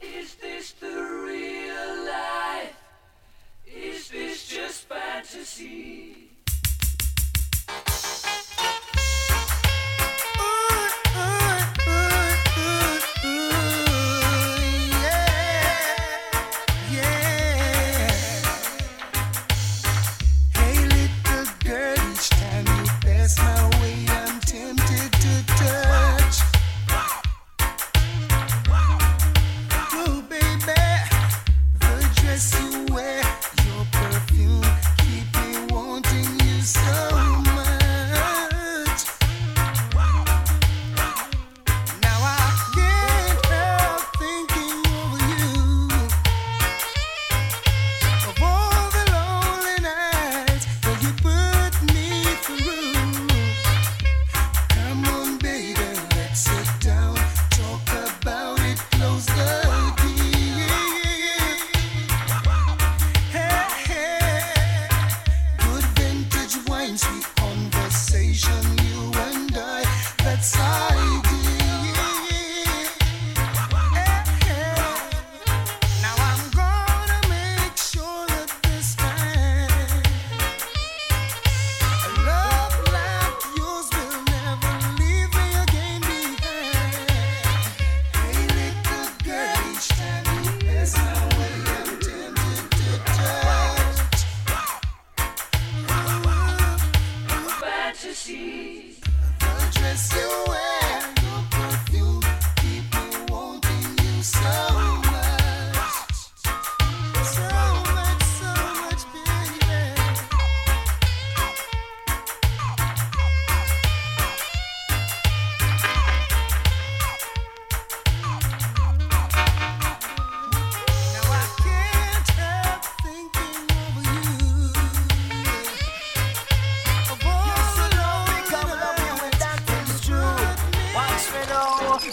Is this the real life? Is this just fantasy?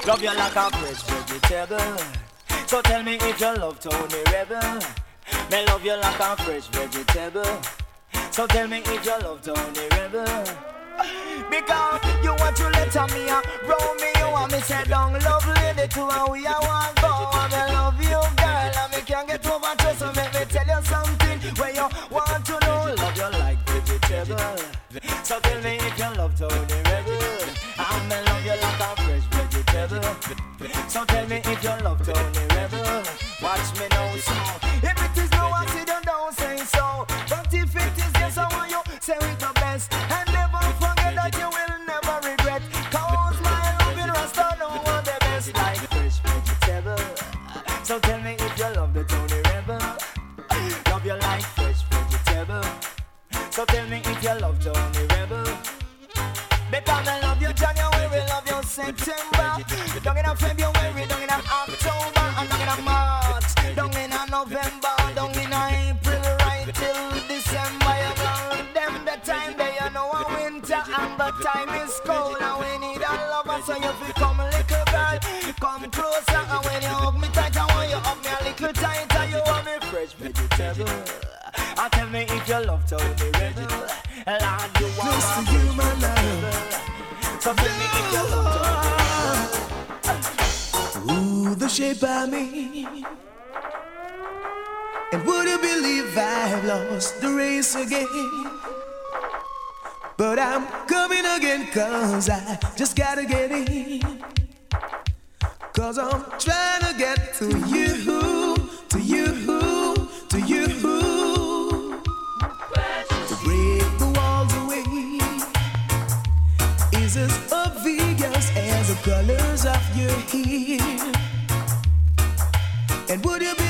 Love you like a fresh vegetable. So tell me if you love Tony Rebel. Me love you like a fresh vegetable. So tell me if you love Tony Rebel. Because you want to let me roll me, you want me say down, love lady to and we are one go. I love you, girl, and me can't get over to so make me tell you something where you want to know. Love you like vegetable. So tell me if you love Tony vegetable. So tell me if your love Tony Rebel. Watch me now, so if it is no accident, don't say so. But if it is a February, down in a October, and down in a March, down in a November, down in a April, right till December. You know them the time they you know a winter and the time is cold, and we need a lover, so you feel come little girl, come closer, and when you hug me tight, I want you hug me a little tighter. You want me fresh vegetable. And tell me if you love Tony Rebel. Lord, you want Close to you, my love. So tell me if you love The shape I me. And would you believe I've lost the race again? But I'm coming again, cause I just gotta get in. Cause I'm trying to get to you, to you, to you. To break the walls away is as obvious as the colors of your hair. And would you believe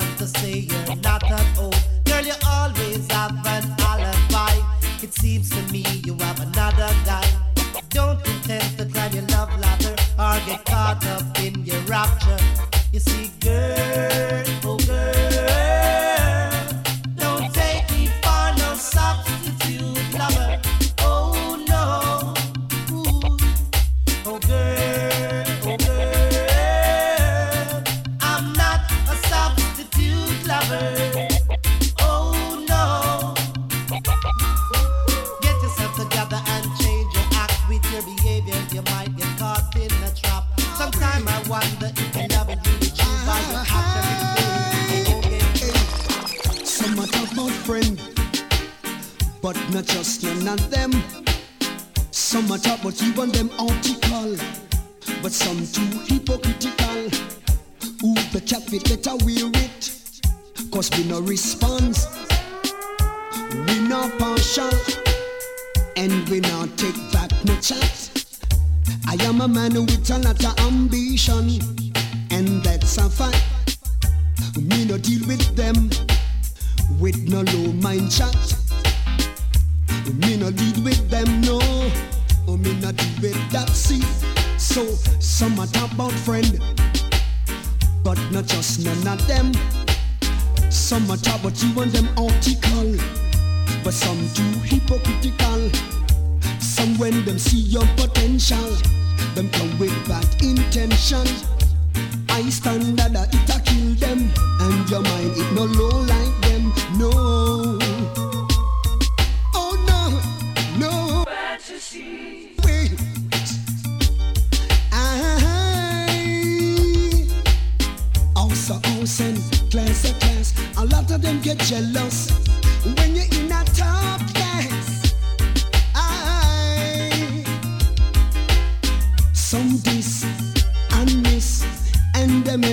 someone to say you're not at home.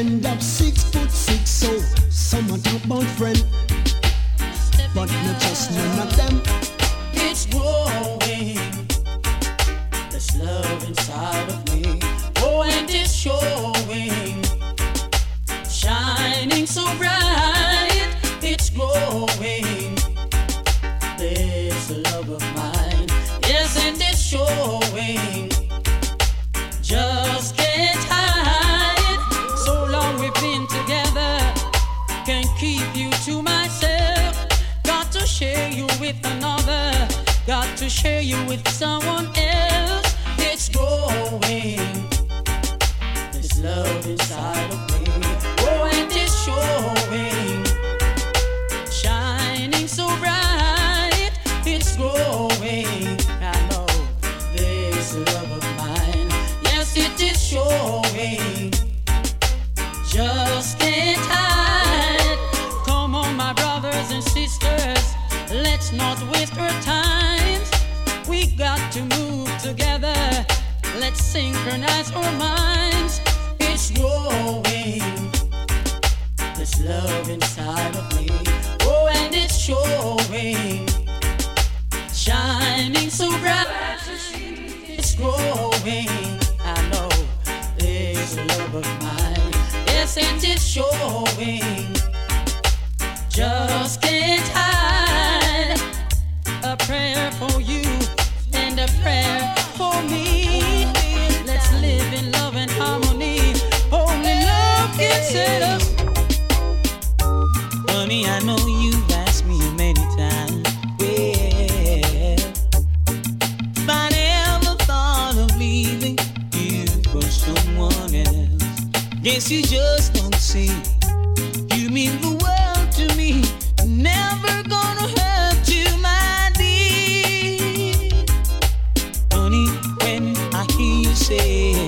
End up six hear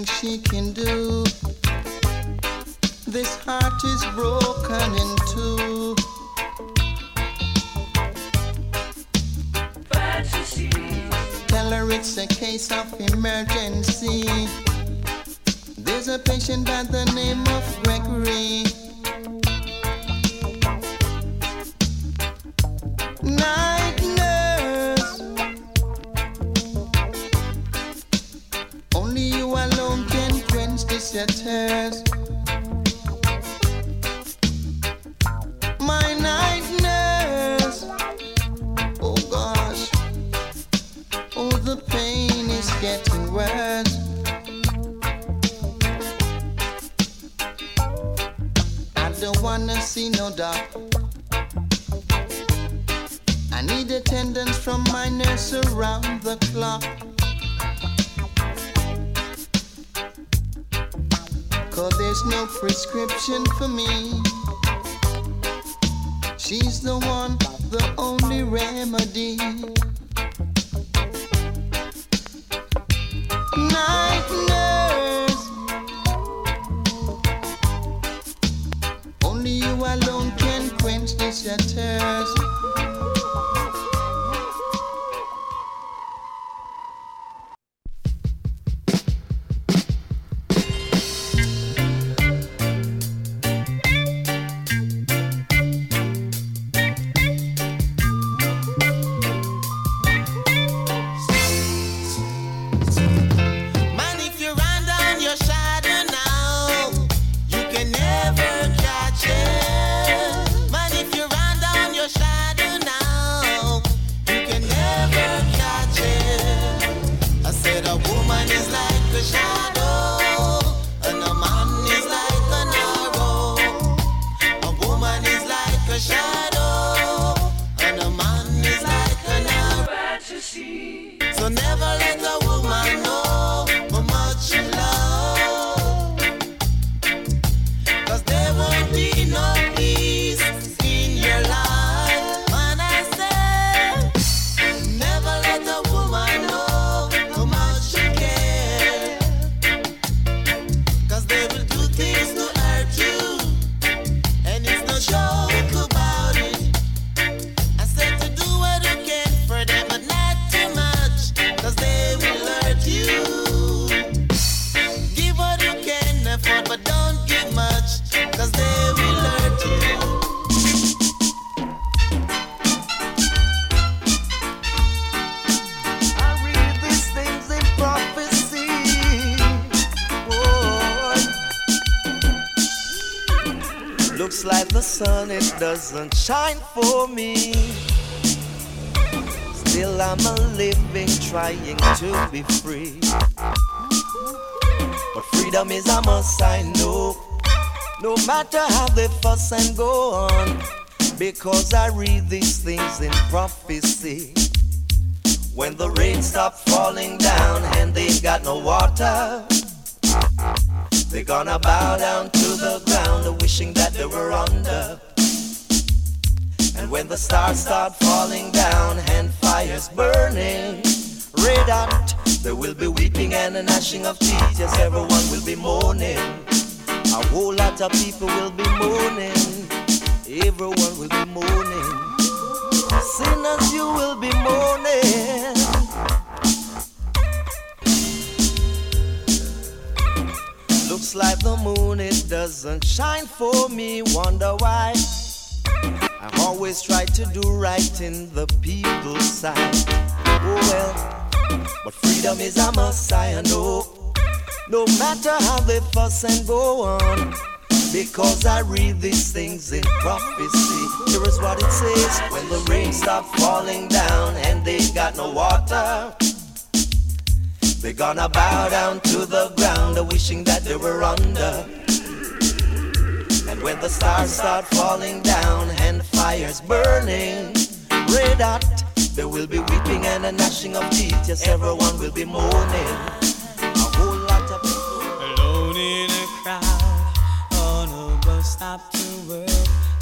she don't wanna see no dark. I need attendance from my nurse around the clock. Cause there's no prescription for me. She's the one, the only remedy. set doesn't shine for me. Still, I'm a living, trying to be free. But freedom is a must, I know. No matter how they fuss and go on, because I read these things in prophecy. When the rain stops falling down and they've got no water, they're gonna bow down to the ground, wishing that they were under. And when the stars start falling down and fires burning, red hot, there will be weeping and a gnashing of teeth. Yes, everyone will be mourning. A whole lot of people will be mourning. Everyone will be mourning. Sinners, you will be mourning. Looks like the moon, it doesn't shine for me. Wonder why. I always try to do right in the people's side. Oh well, but freedom is a must, I know. No matter how they fuss and go on. Because I read these things in prophecy. Here is what it says when the rain stops falling down and they got no water. They're gonna bow down to the ground, wishing that they were under. And when the stars start falling down and fires burning, red hot, there will be weeping and a gnashing of teeth. Yes, everyone will be mourning. A whole lot of people alone in a crowd on a bus stop to work.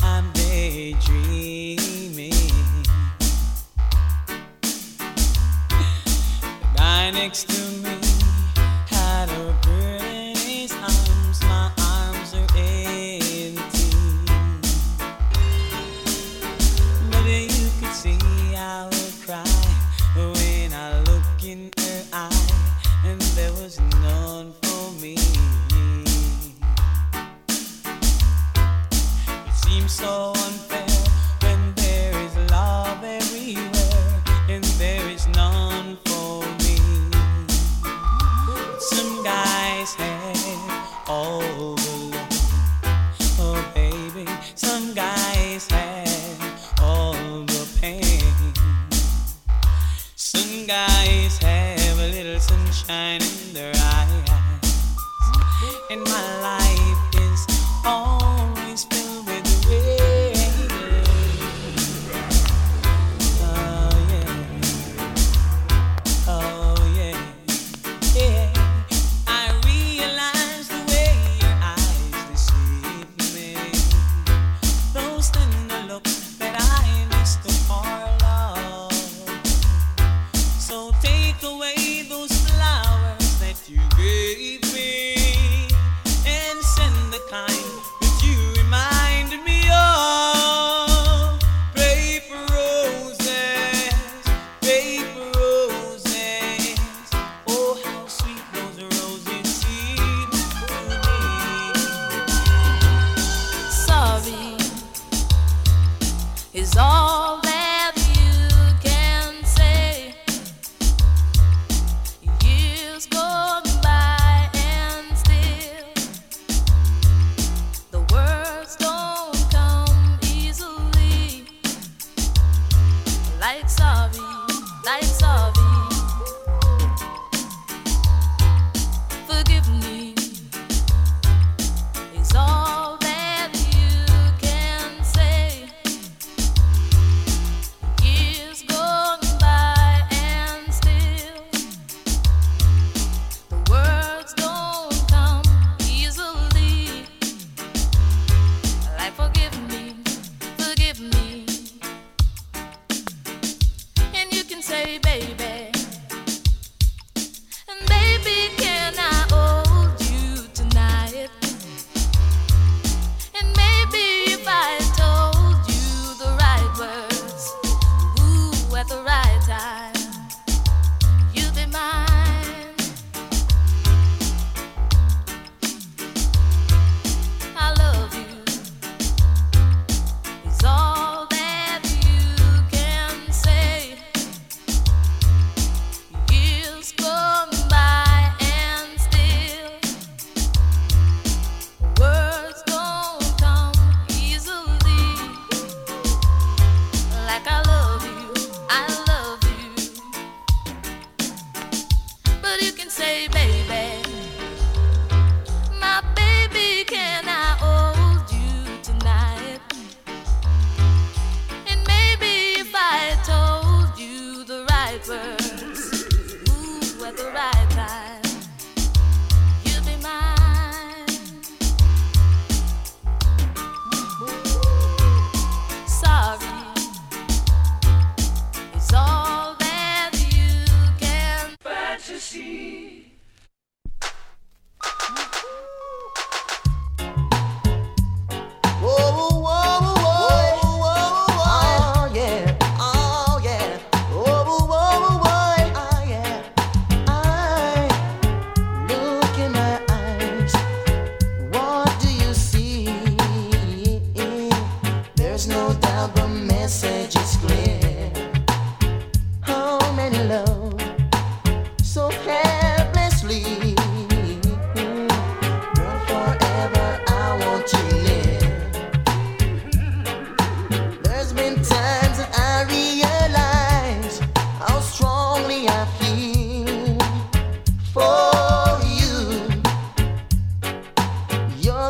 I'm daydreaming. The guy next to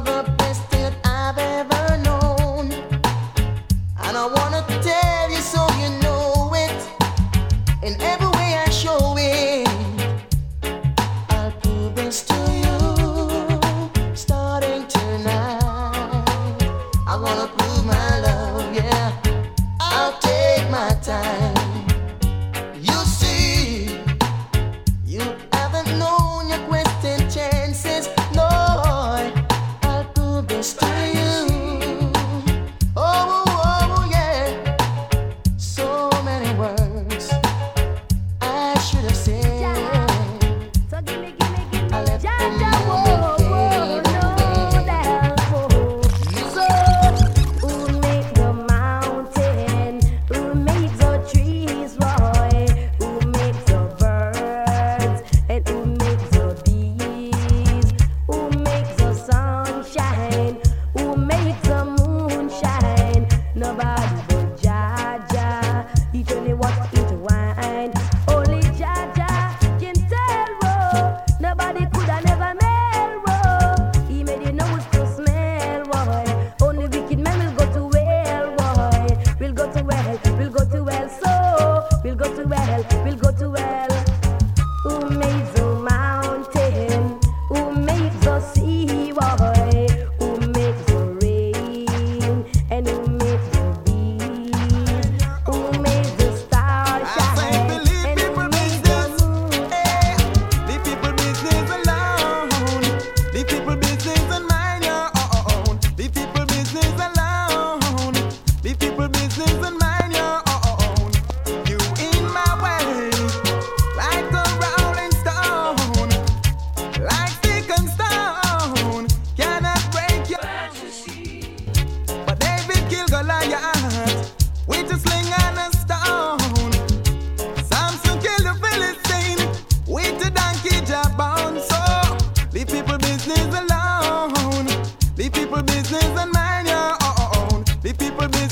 You're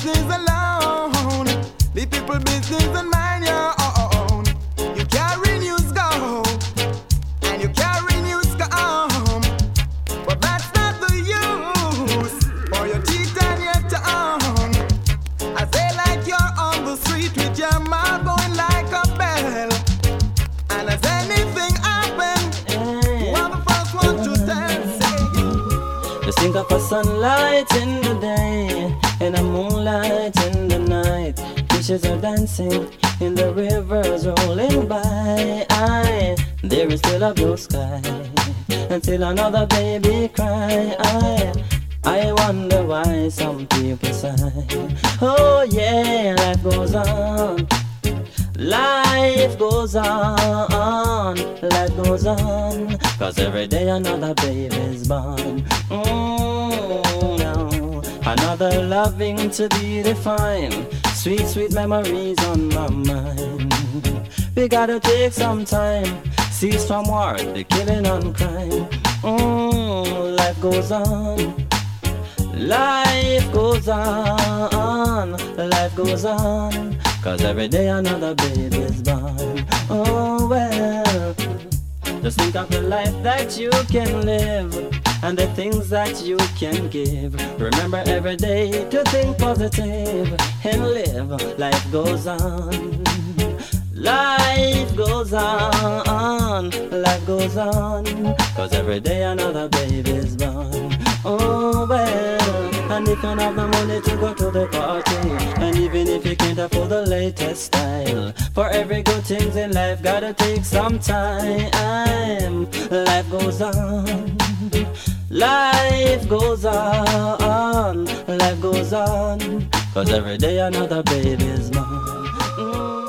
business alone. Leave people business and mind your own. You carry news go and you carry news come, but that's not the use for your teeth and your tongue. I say like you're on the street with your mouth going like a bell. And as anything happen, you are the first one to tell. Say, Just think of a sunlight in the day and a night. Fishes are dancing in the rivers rolling by. I, there is still a blue sky until another baby cry. I, I wonder why some people sigh. Oh yeah, life goes on. Life goes on, life goes on, cause every day another baby's born. Mm, no. Another loving to be defined, sweet, sweet memories on my mind. We gotta take some time, cease from war, the killing and crime. Mm, life goes on. Life goes on, life goes on, cause every day another baby's born. Oh well, just think of the life that you can live and the things that you can give. Remember every day to think positive and live. Life goes on. Life goes on, life goes on, cause every day another baby's born. Oh well, and if you don't have the money to go to the party, and even if you can't afford the latest style, for every good things in life gotta take some time. Life goes on. Life goes on, life goes on, cause every day another baby's born. Mm.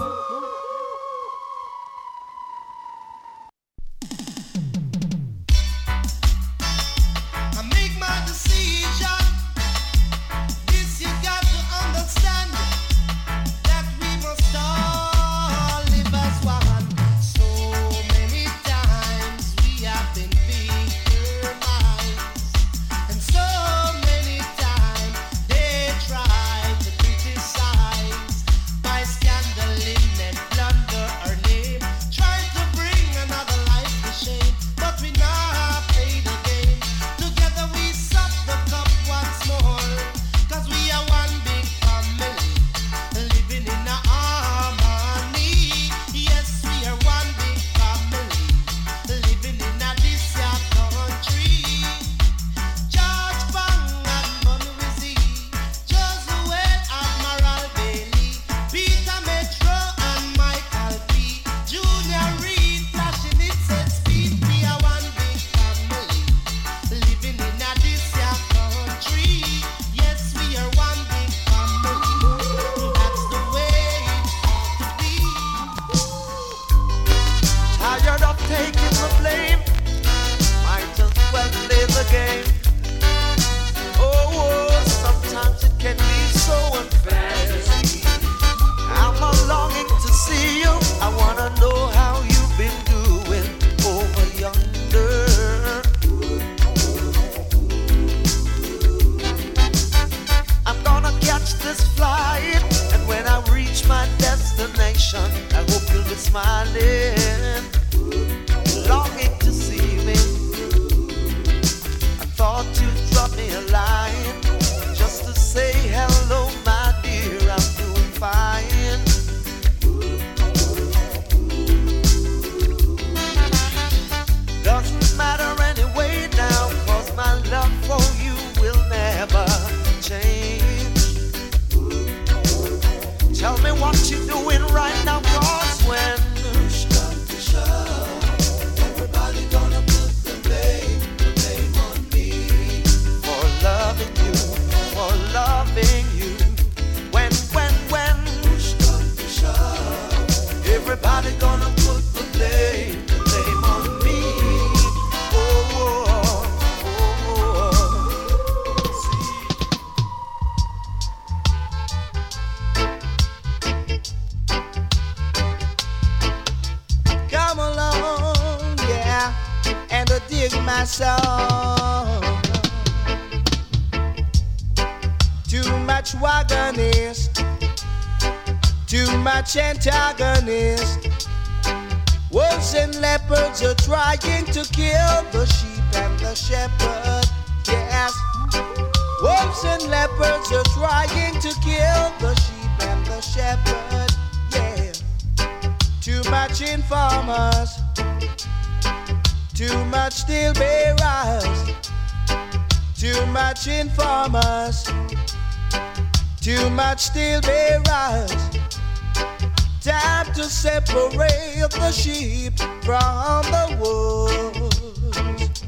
us. Too much still barriers. Time to separate the sheep from the wolves.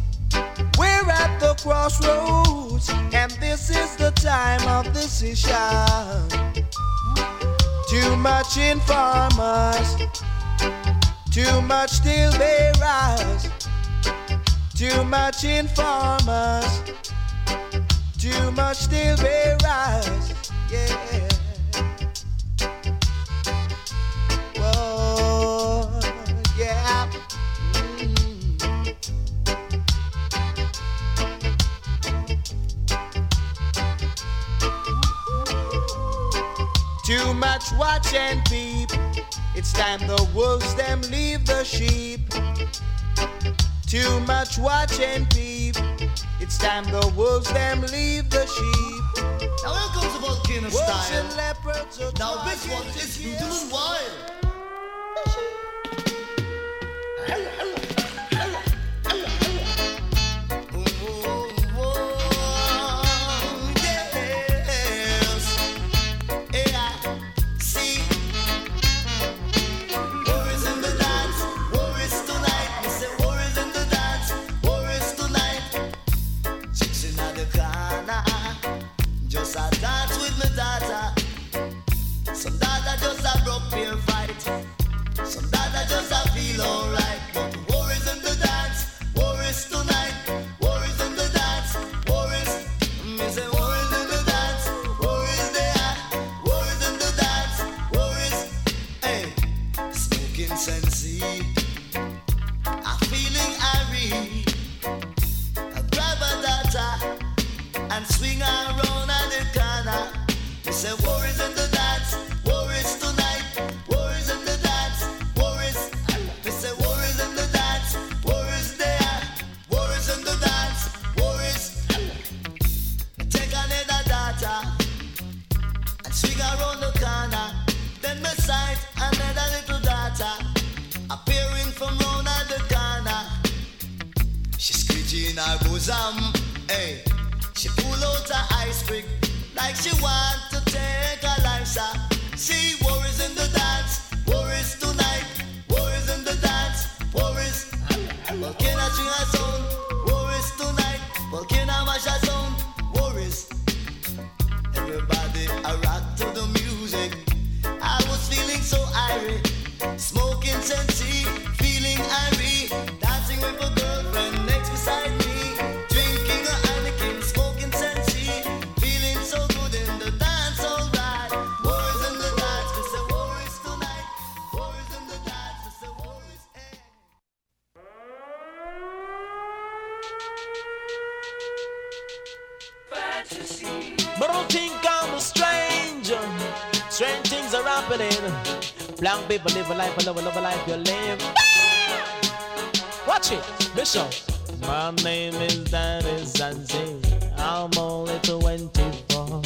We're at the crossroads, and this is the time of decision. Too much informers, too much still be rise. Too much informers too much still be rise. Yeah. Whoa, yeah. Too much watch and peep. It's time the wolves them leave the sheep. Too much watch and peep time the wolves them leave the sheep. Now here comes the volcano style. Now this one is beautiful and wild. But don't think I'm a stranger. Strange things are happening. Black people live a life, I love a love a life you live. Ah! Watch it, Bishop. My name is Danny Zanzi. I'm only 24.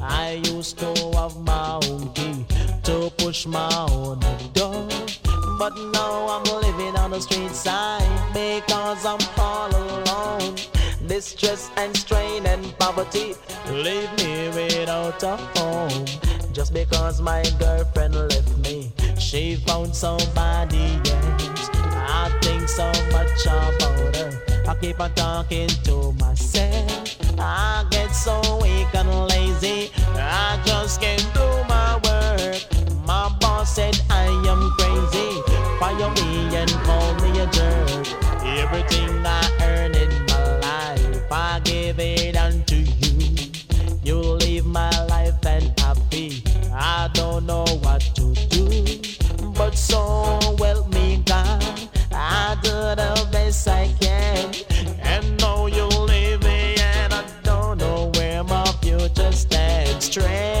I used to have my own key to push my own door. But now I'm living on the street side because I'm all alone distress and strain and poverty leave me without a home. Just because my girlfriend left me, she found somebody else. I think so much about her. I keep on talking to myself. I get so weak and lazy. I just can't do my work. My boss said I am crazy. Fire me and call me a jerk. Everything I so help me God, I do the best I can, and now you leave me, and I don't know where my future stands. Straight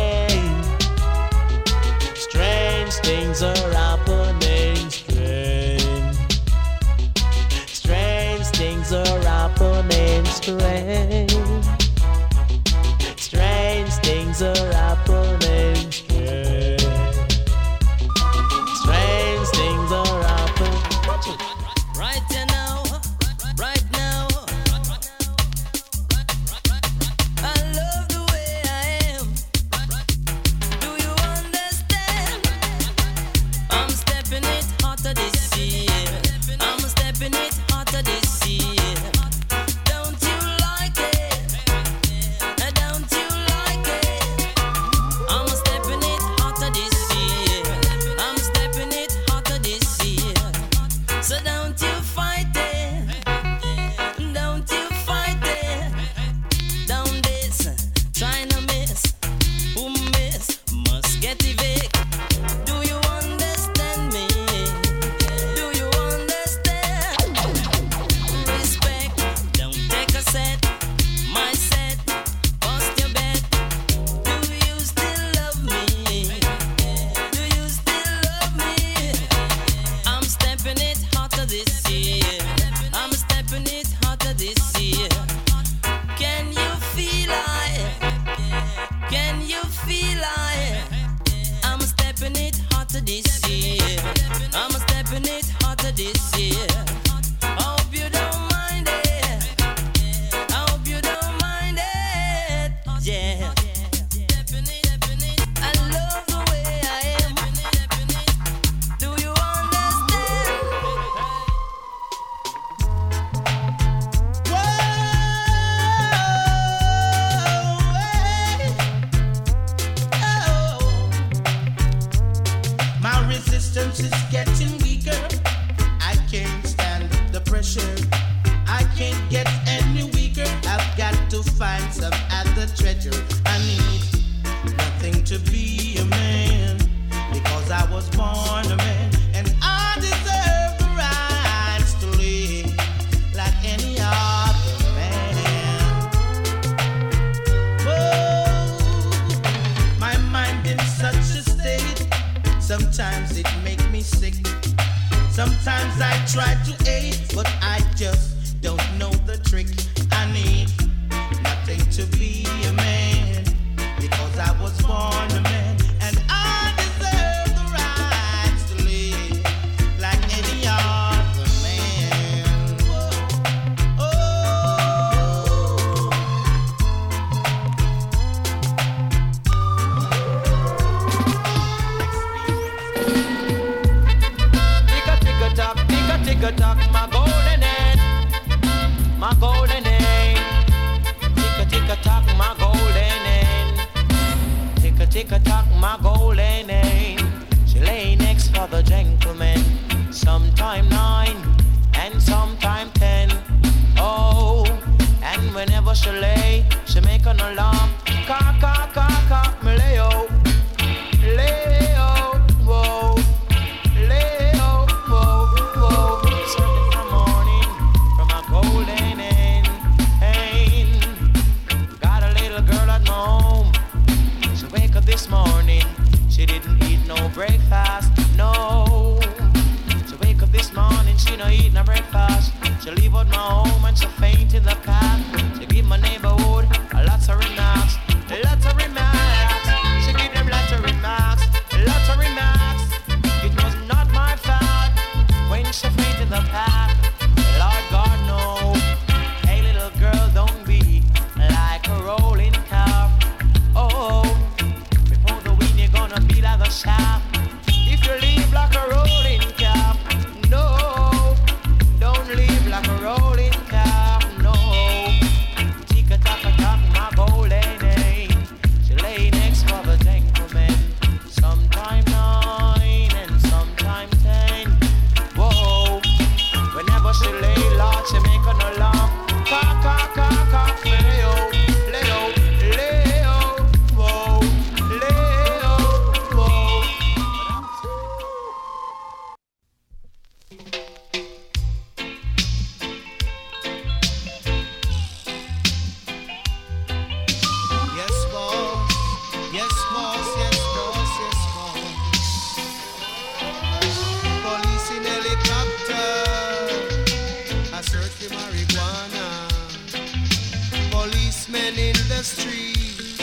streets,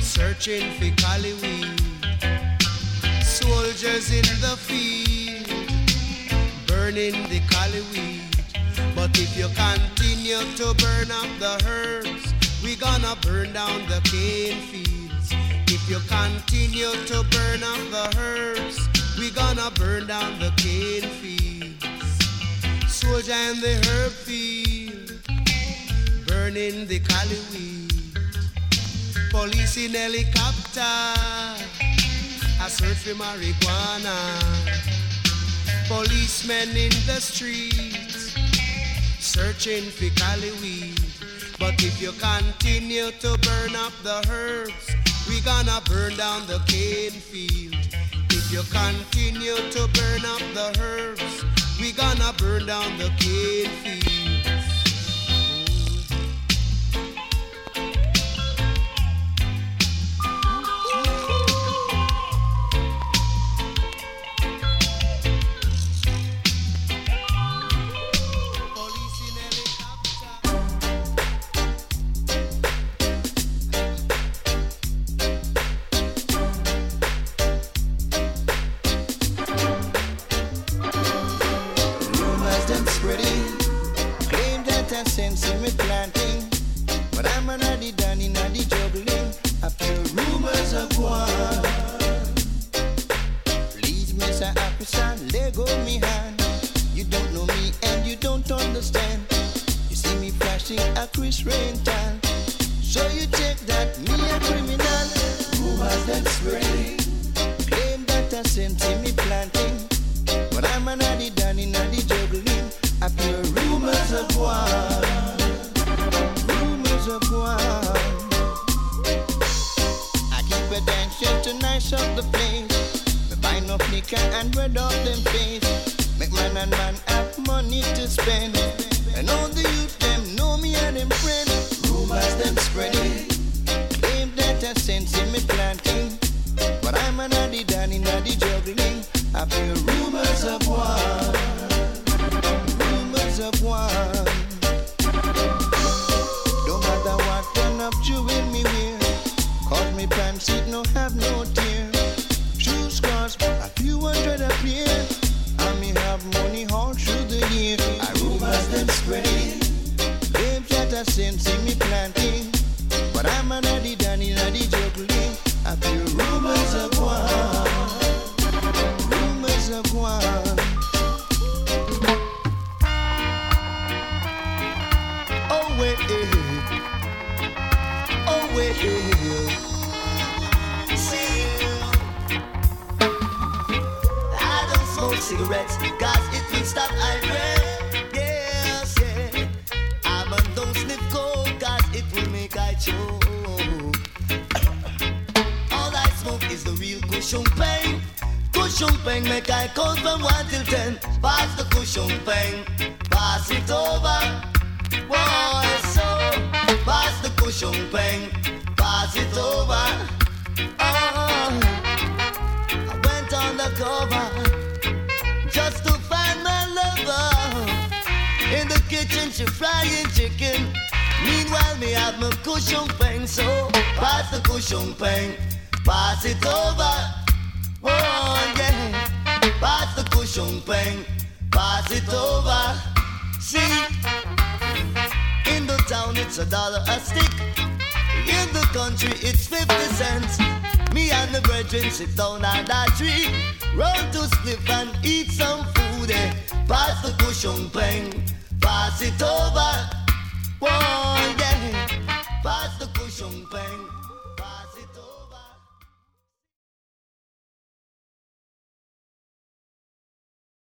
searching for cali weed. Soldiers in the field, burning the cali weed. But if you continue to burn up the herbs, we gonna burn down the cane fields. If you continue to burn up the herbs, we gonna burn down the cane fields. Soldier in the herb field, burning the cali weed. Police in helicopter, I search for marijuana. Policemen in the streets, searching for cali weed. But if you continue to burn up the herbs, we gonna burn down the cane field. If you continue to burn up the herbs, we gonna burn down the cane field.